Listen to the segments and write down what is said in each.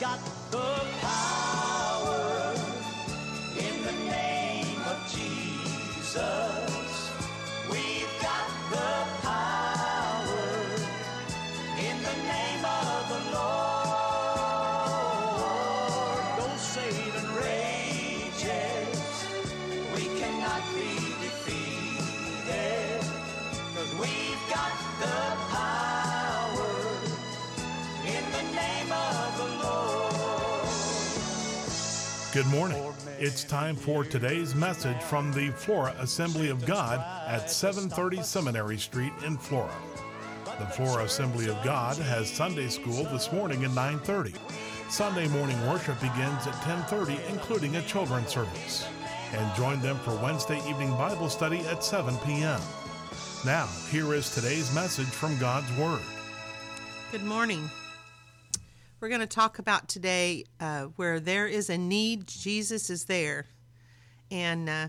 got the power Good morning. It's time for today's message from the Flora Assembly of God at 730 Seminary Street in Flora. The Flora Assembly of God has Sunday school this morning at 9:30. Sunday morning worship begins at 10:30 including a children's service. And join them for Wednesday evening Bible study at 7 p.m. Now, here is today's message from God's Word. Good morning. We're going to talk about today uh, where there is a need, Jesus is there. And uh,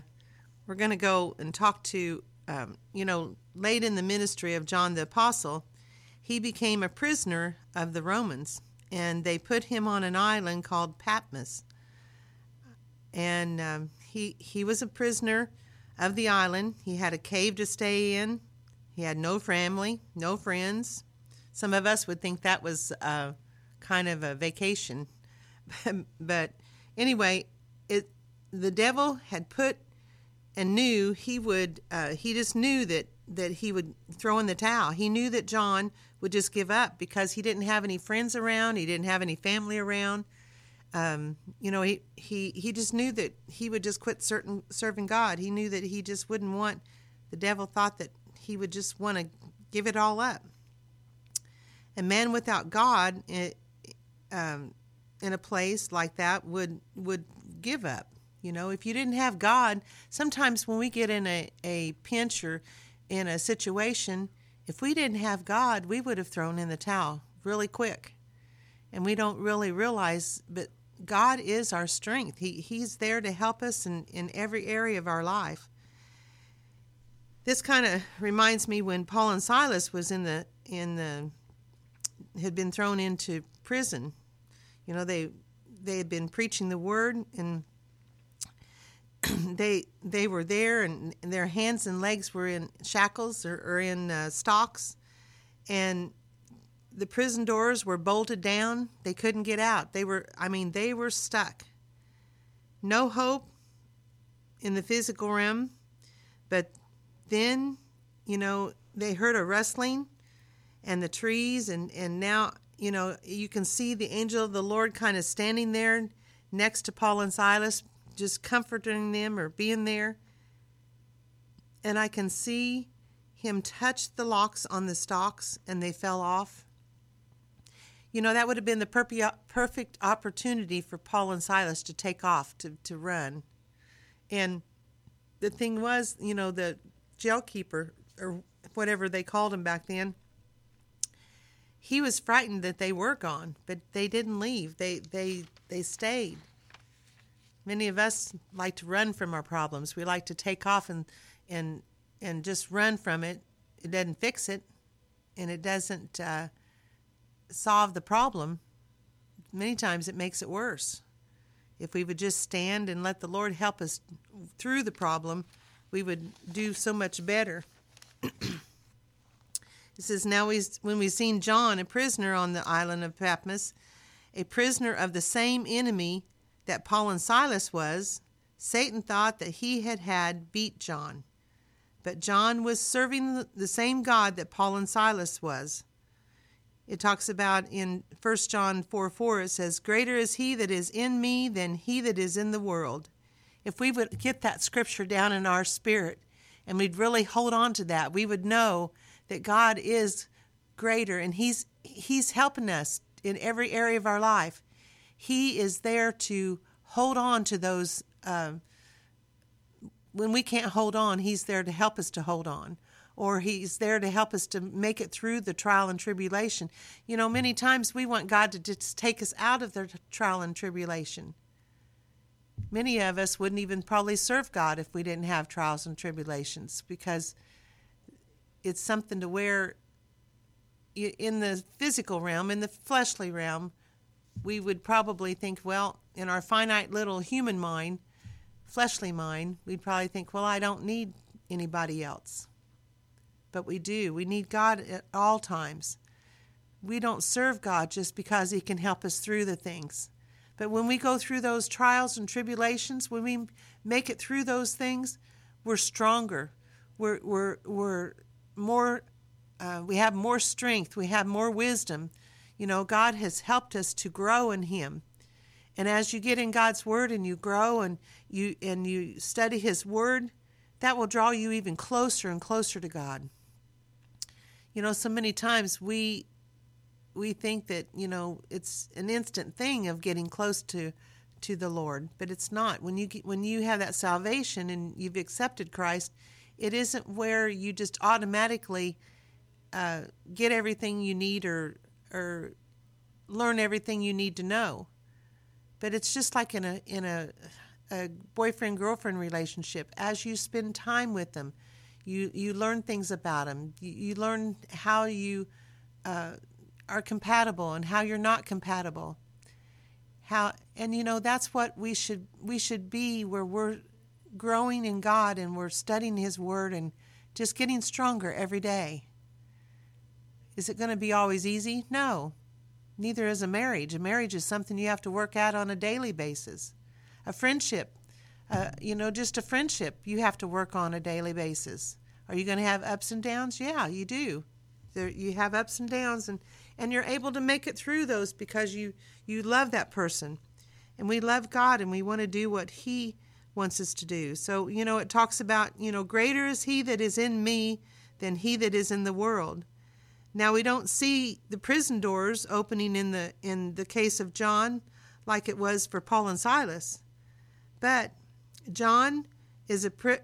we're going to go and talk to, um, you know, late in the ministry of John the Apostle, he became a prisoner of the Romans, and they put him on an island called Patmos. And um, he, he was a prisoner of the island. He had a cave to stay in, he had no family, no friends. Some of us would think that was uh, kind of a vacation. but anyway, it the devil had put and knew he would uh, he just knew that that he would throw in the towel. He knew that John would just give up because he didn't have any friends around, he didn't have any family around. Um, you know, he, he he just knew that he would just quit certain serving God. He knew that he just wouldn't want. The devil thought that he would just want to give it all up. A man without God, um, in a place like that, would would give up. You know, if you didn't have God, sometimes when we get in a, a pinch or in a situation, if we didn't have God, we would have thrown in the towel really quick. And we don't really realize, but God is our strength. He, he's there to help us in, in every area of our life. This kind of reminds me when Paul and Silas was in the in the had been thrown into prison. You know, they they had been preaching the word and they they were there and, their hands and legs were in shackles or, or in uh, stocks. And the prison doors were bolted down. They couldn't get out. They were i mean they were stuck. No hope in the physical realm. But then you know they heard a rustling and the trees and and now you know you can see the angel of the lord kind of standing there next to paul and silas just comforting them or being there. And i can see him touch the locks on the stalks and they fell off. You know that would have been the perfect opportunity for paul and silas to take off to, to run. And the thing was you know the jail keeper or whatever they called him back then he was frightened that they were gone, but they didn't leave. They they they stayed. Many of us like to run from our problems. We like to take off and and and just run from it. It doesn't fix it, and it doesn't uh, solve the problem. Many times it makes it worse. If we would just stand and let the Lord help us through the problem, we would do so much better. It says, Now when we've seen John, a prisoner on the island of Patmos, a prisoner of the same enemy that Paul and Silas was, Satan thought that he had had beat John. But John was serving the same God that Paul and Silas was. It talks about in 1 John 4 4, it says, Greater is he that is in me than he that is in the world. If we would get that scripture down in our spirit and we'd really hold on to that, we would know that God is greater and he's he's helping us in every area of our life. He is there to hold on to those uh, when we can't hold on. He's there to help us to hold on, or He's there to help us to make it through the trial and tribulation. You know, many times we want God to just take us out of the trial and tribulation. Many of us wouldn't even probably serve God if we didn't have trials and tribulations because it's something to wear in the physical realm, in the fleshly realm, we would probably think, well, in our finite little human mind, fleshly mind, we'd probably think, well, I don't need anybody else. But we do. We need God at all times. We don't serve God just because He can help us through the things. But when we go through those trials and tribulations, when we make it through those things, we're stronger. We're, we're, we're more, uh, we have more strength. We have more wisdom. You know, God has helped us to grow in Him. And as you get in God's Word and you grow and you and you study His Word, that will draw you even closer and closer to God. You know, so many times we we think that you know it's an instant thing of getting close to to the Lord, but it's not. When you get, when you have that salvation and you've accepted Christ, it isn't where you just automatically uh, get everything you need or or learn everything you need to know. But it's just like in a in a a boyfriend girlfriend relationship. As you spend time with them, you you learn things about them. You, you learn how you uh, are compatible and how you're not compatible. How and you know that's what we should we should be where we're growing in God and we're studying His Word and just getting stronger every day. Is it going to be always easy? No. Neither is a marriage. A marriage is something you have to work at on a daily basis. A friendship, uh, you know, just a friendship you have to work on a daily basis. Are you going to have ups and downs? Yeah, you do. There, you have ups and downs, and, and you're able to make it through those because you, you love that person. And we love God and we want to do what He wants us to do. So, you know, it talks about, you know, greater is He that is in me than He that is in the world. Now we don't see the prison doors opening in the in the case of John like it was for Paul and Silas. But John is a pri-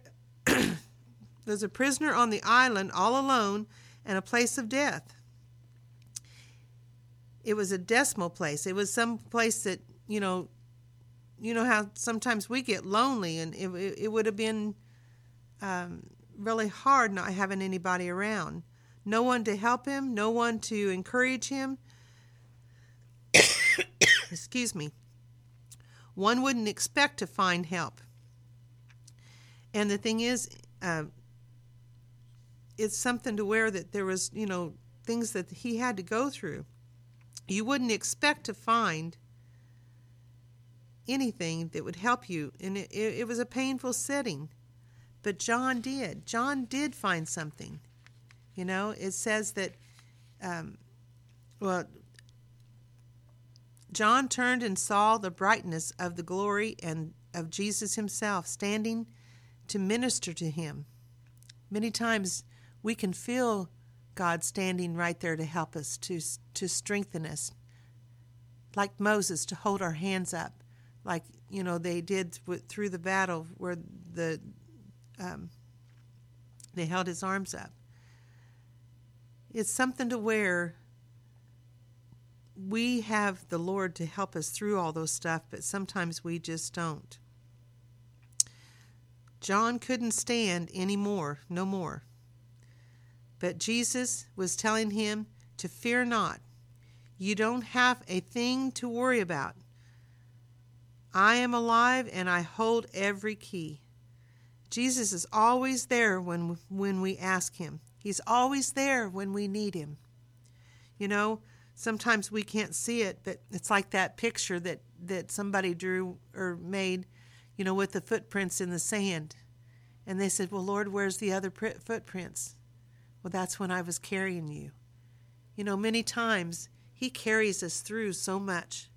was a prisoner on the island all alone in a place of death. It was a decimal place. It was some place that, you know, you know how sometimes we get lonely and it, it would have been um, really hard not having anybody around no one to help him, no one to encourage him. Excuse me. One wouldn't expect to find help. And the thing is, uh, it's something to where that there was, you know, things that he had to go through. You wouldn't expect to find anything that would help you, and it, it, was a painful setting. But John did. John did find something. You know, it says that, um, well, John turned and saw the brightness of the glory and of Jesus himself standing to minister to him. Many times we can feel God standing right there to help us, to, to strengthen us. Like Moses, to hold our hands up, like, you know, they did through the battle where the um, they held his arms up. It's something to where we have the Lord to help us through all those stuff, but sometimes we just don't. John couldn't stand any more, no more. But Jesus was telling him to fear not. You don't have a thing to worry about. I am alive and I hold every key. Jesus is always there when, when we ask him. He's always there when we need him. You know, sometimes we can't see it, but it's like that picture that, that somebody drew or made, you know, with the footprints in the sand. And they said, Well, Lord, where's the other footprints? Well, that's when I was carrying you. You know, many times He carries us through so much.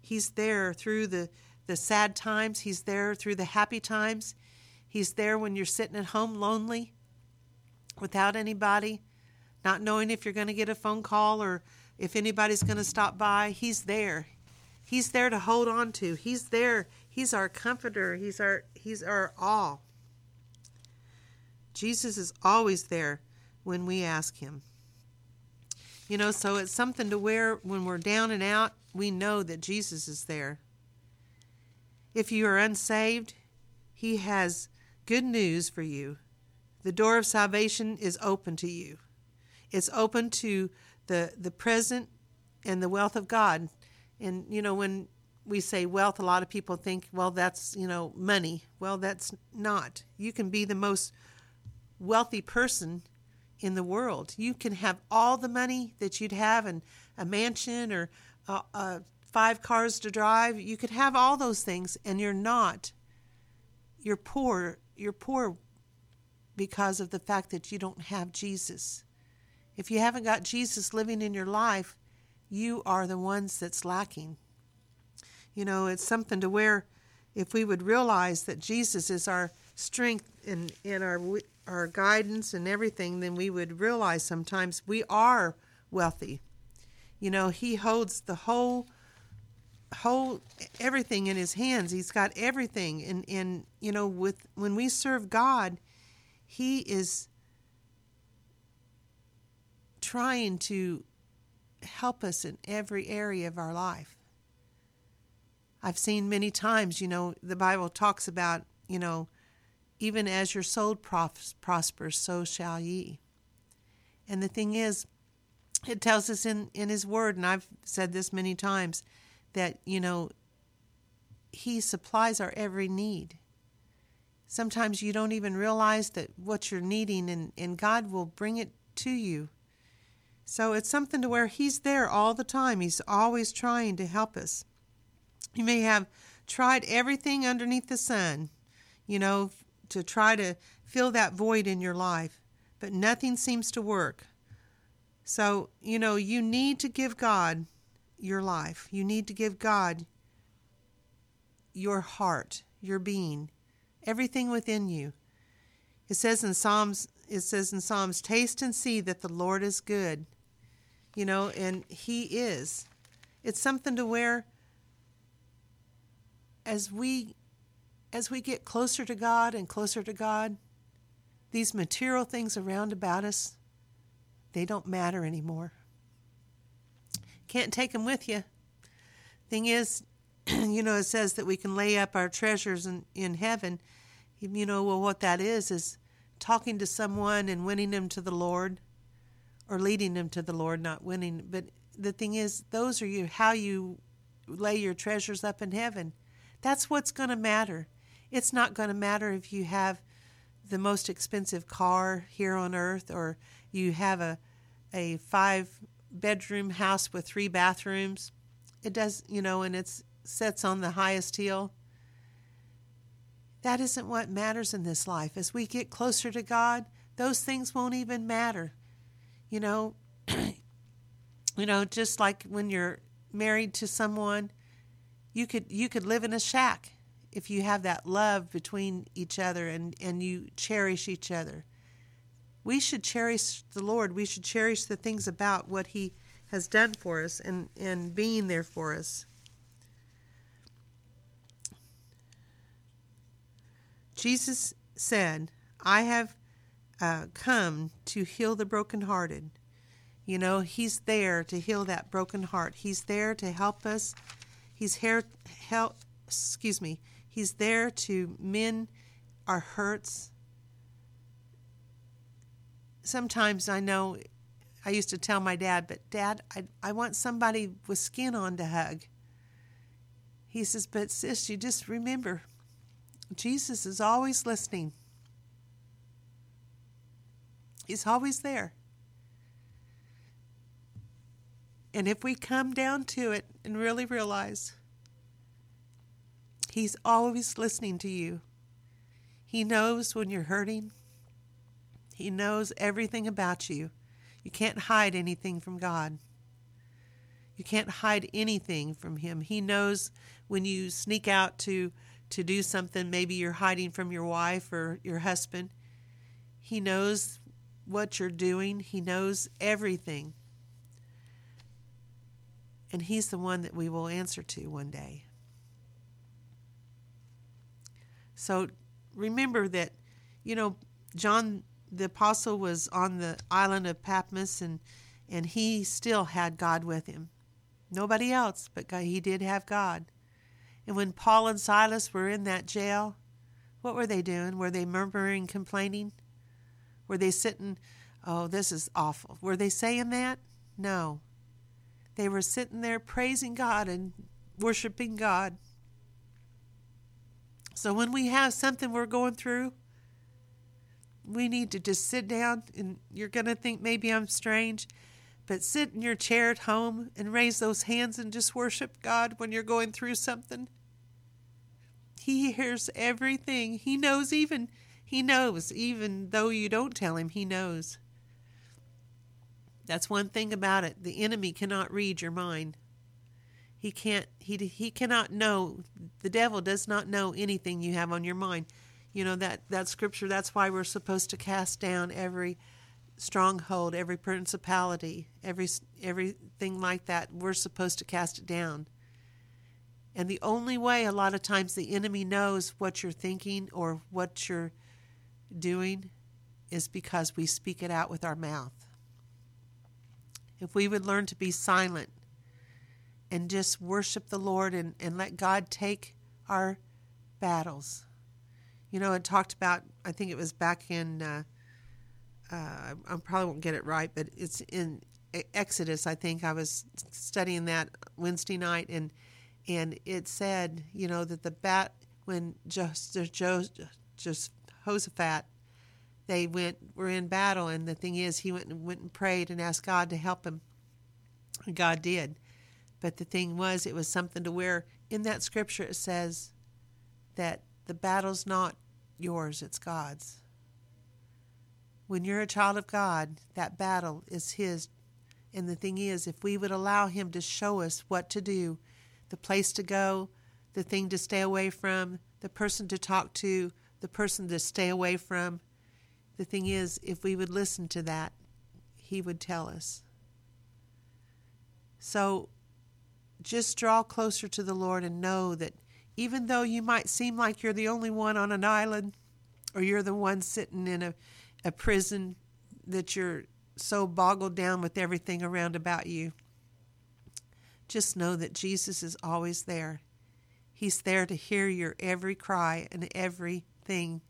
He's there through the, the sad times, He's there through the happy times. He's there when you're sitting at home lonely without anybody, not knowing if you're going to get a phone call or if anybody's going to stop by. He's there. He's there to hold on to. He's there. He's our comforter. He's our he's our all. Jesus is always there when we ask him. You know, so it's something to where when we're down and out, we know that Jesus is there. If you are unsaved, he has good news for you. The door of salvation is open to you. It's open to the, the present and the wealth of God. And, you know, when we say wealth, a lot of people think, well, that's, you know, money. Well, that's not. You can be the most wealthy person in the world. You can have all the money that you'd have and a mansion or a, uh, five cars to drive. You could have all those things, and you're not. You're poor. You're poor because of the fact that you don't have Jesus. If you haven't got Jesus living in your life, you are the ones that's lacking. You know, it's something to where if we would realize that Jesus is our strength and, and our our guidance and everything, then we would realize sometimes we are wealthy. You know, he holds the whole whole everything in his hands. He's got everything and and you know with when we serve God, he is trying to help us in every area of our life. I've seen many times, you know, the Bible talks about, you know, even as your soul prospers, so shall ye. And the thing is, it tells us in, in His Word, and I've said this many times, that, you know, He supplies our every need. Sometimes you don't even realize that what you're needing, and, and God will bring it to you. So it's something to where He's there all the time. He's always trying to help us. You may have tried everything underneath the sun, you know, to try to fill that void in your life, but nothing seems to work. So, you know, you need to give God your life. You need to give God your heart, your being, everything within you. It says in Psalms, it says in Psalms, taste and see that the Lord is good. You know, and He is. It's something to where as we as we get closer to God and closer to God, these material things around about us, they don't matter anymore. Can't take them with you. Thing is, you know, it says that we can lay up our treasures in, in heaven. You know, well, what that is, is talking to someone and winning them to the Lord or leading them to the Lord, not winning. But the thing is, those are you, how you lay your treasures up in heaven. That's what's going to matter. It's not going to matter if you have the most expensive car here on earth or you have a a five bedroom house with three bathrooms. It does, you know, and it sits on the highest hill. That isn't what matters in this life. As we get closer to God, those things won't even matter. You know, you know, just like when you're married to someone, you could you could live in a shack if you have that love between each other and, and you cherish each other. We should cherish the Lord. We should cherish the things about what He has done for us and, and being there for us. Jesus said, I have uh, come to heal the brokenhearted. You know, He's there to heal that broken heart. He's there to help us. He's here, help, excuse me, He's there to mend our hurts. Sometimes I know I used to tell my dad, but dad, I, I want somebody with skin on to hug. He says, but sis, you just remember, Jesus is always listening. He's always there. And if we come down to it and really realize He's always listening to you. He knows when you're hurting. He knows everything about you. You can't hide anything from God. You can't hide anything from him. He knows when you sneak out to to do something maybe you're hiding from your wife or your husband. He knows what you're doing. He knows everything. And he's the one that we will answer to one day. So remember that, you know, John the apostle was on the island of Patmos and and he still had God with him. Nobody else, but God, he did have God. And when Paul and Silas were in that jail, what were they doing? Were they murmuring, complaining? Were they sitting, oh, this is awful? Were they saying that? No. They were sitting there praising God and worshiping God. So when we have something we're going through, we need to just sit down and you're going to think maybe I'm strange, but sit in your chair at home and raise those hands and just worship God when you're going through something. He hears everything. He knows even he knows even though you don't tell him, he knows. That's one thing about it. The enemy cannot read your mind. He can't he he cannot know the devil does not know anything you have on your mind. You know that that scripture that's why we're supposed to cast down every stronghold, every principality, every everything like that. We're supposed to cast it down. And the only way a lot of times the enemy knows what you're thinking or what you're doing is because we speak it out with our mouth. If we would learn to be silent and just worship the Lord and, and let God take our battles. You know, it talked about, I think it was back in, uh, uh, I probably won't get it right, but it's in Exodus, I think. I was studying that Wednesday night, and and it said, you know, that the bat, when just, just, Jehoshaphat, they went, were in battle, and the thing is, he went and went and prayed and asked God to help him. And God did. But the thing was, it was something to where in that scripture it says that the battle's not yours, it's God's. When you're a child of God, that battle is His. And the thing is, if we would allow Him to show us what to do, the place to go, the thing to stay away from, the person to talk to, the person to stay away from, the thing is, if we would listen to that, He would tell us. So just draw closer to the Lord and know that even though you might seem like you're the only one on an island or you're the one sitting in a, a prison that you're so boggled down with everything around about you, just know that Jesus is always there. He's there to hear your every cry and everything.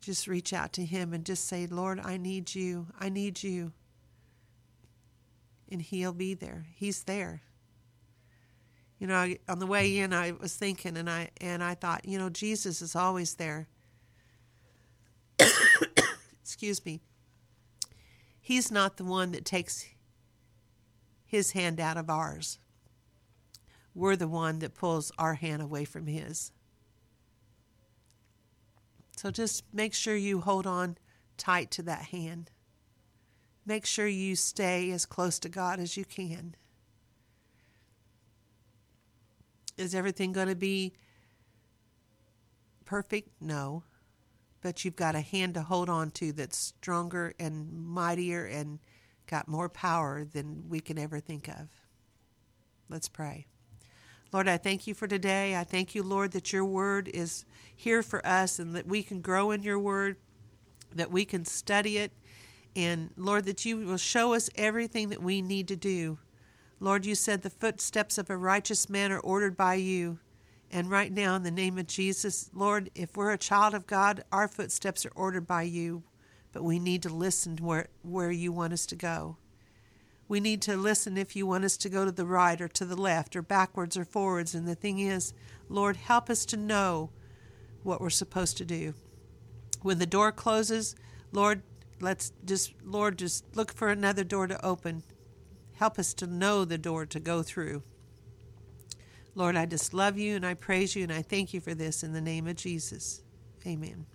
Just reach out to Him and just say, Lord, I need you. I need you and he'll be there. He's there. You know, on the way in, I was thinking, and I and I thought, you know, Jesus is always there. Excuse me. He's not the one that takes his hand out of ours. We're the one that pulls our hand away from his. So just make sure you hold on tight to that hand make sure you stay as close to God as you can. Is everything going to be perfect? No. But you've got a hand to hold on to that's stronger and mightier and got more power than we can ever think of. Let's pray. Lord, I thank you for today. I thank you, Lord, that your word is here for us and that we can grow in your word, that we can study it, and Lord, that you will show us everything that we need to do. Lord, you said the footsteps of a righteous man are ordered by you. And right now, in the name of Jesus, Lord, if we're a child of God, our footsteps are ordered by you, but we need to listen to where, where you want us to go. We need to listen if you want us to go to the right or to the left or backwards or forwards. And the thing is, Lord, help us to know what we're supposed to do. When the door closes, Lord, let's just, Lord, just look for another door to open. Help us to know the door to go through. Lord, I just love you and I praise you and I thank you for this in the name of Jesus. Amen.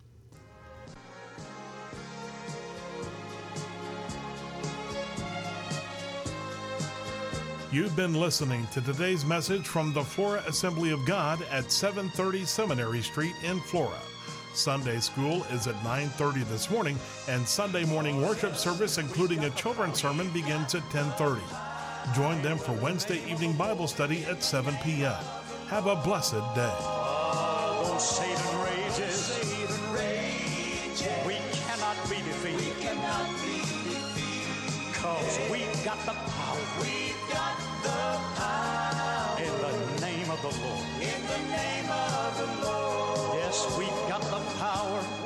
You've been listening to today's message from the Flora Assembly of God at 730 Seminary Street in Flora. Sunday school is at 9:30 this morning and Sunday morning worship service including a children's sermon begins at 10:30. Join them for Wednesday evening Bible study at 7 p.m. Have a blessed day. Satan rages. We cannot be defeated. Cause we've got the power. We've got the power. In the name of the Lord. In the name of the Lord. Yes, we've got the power.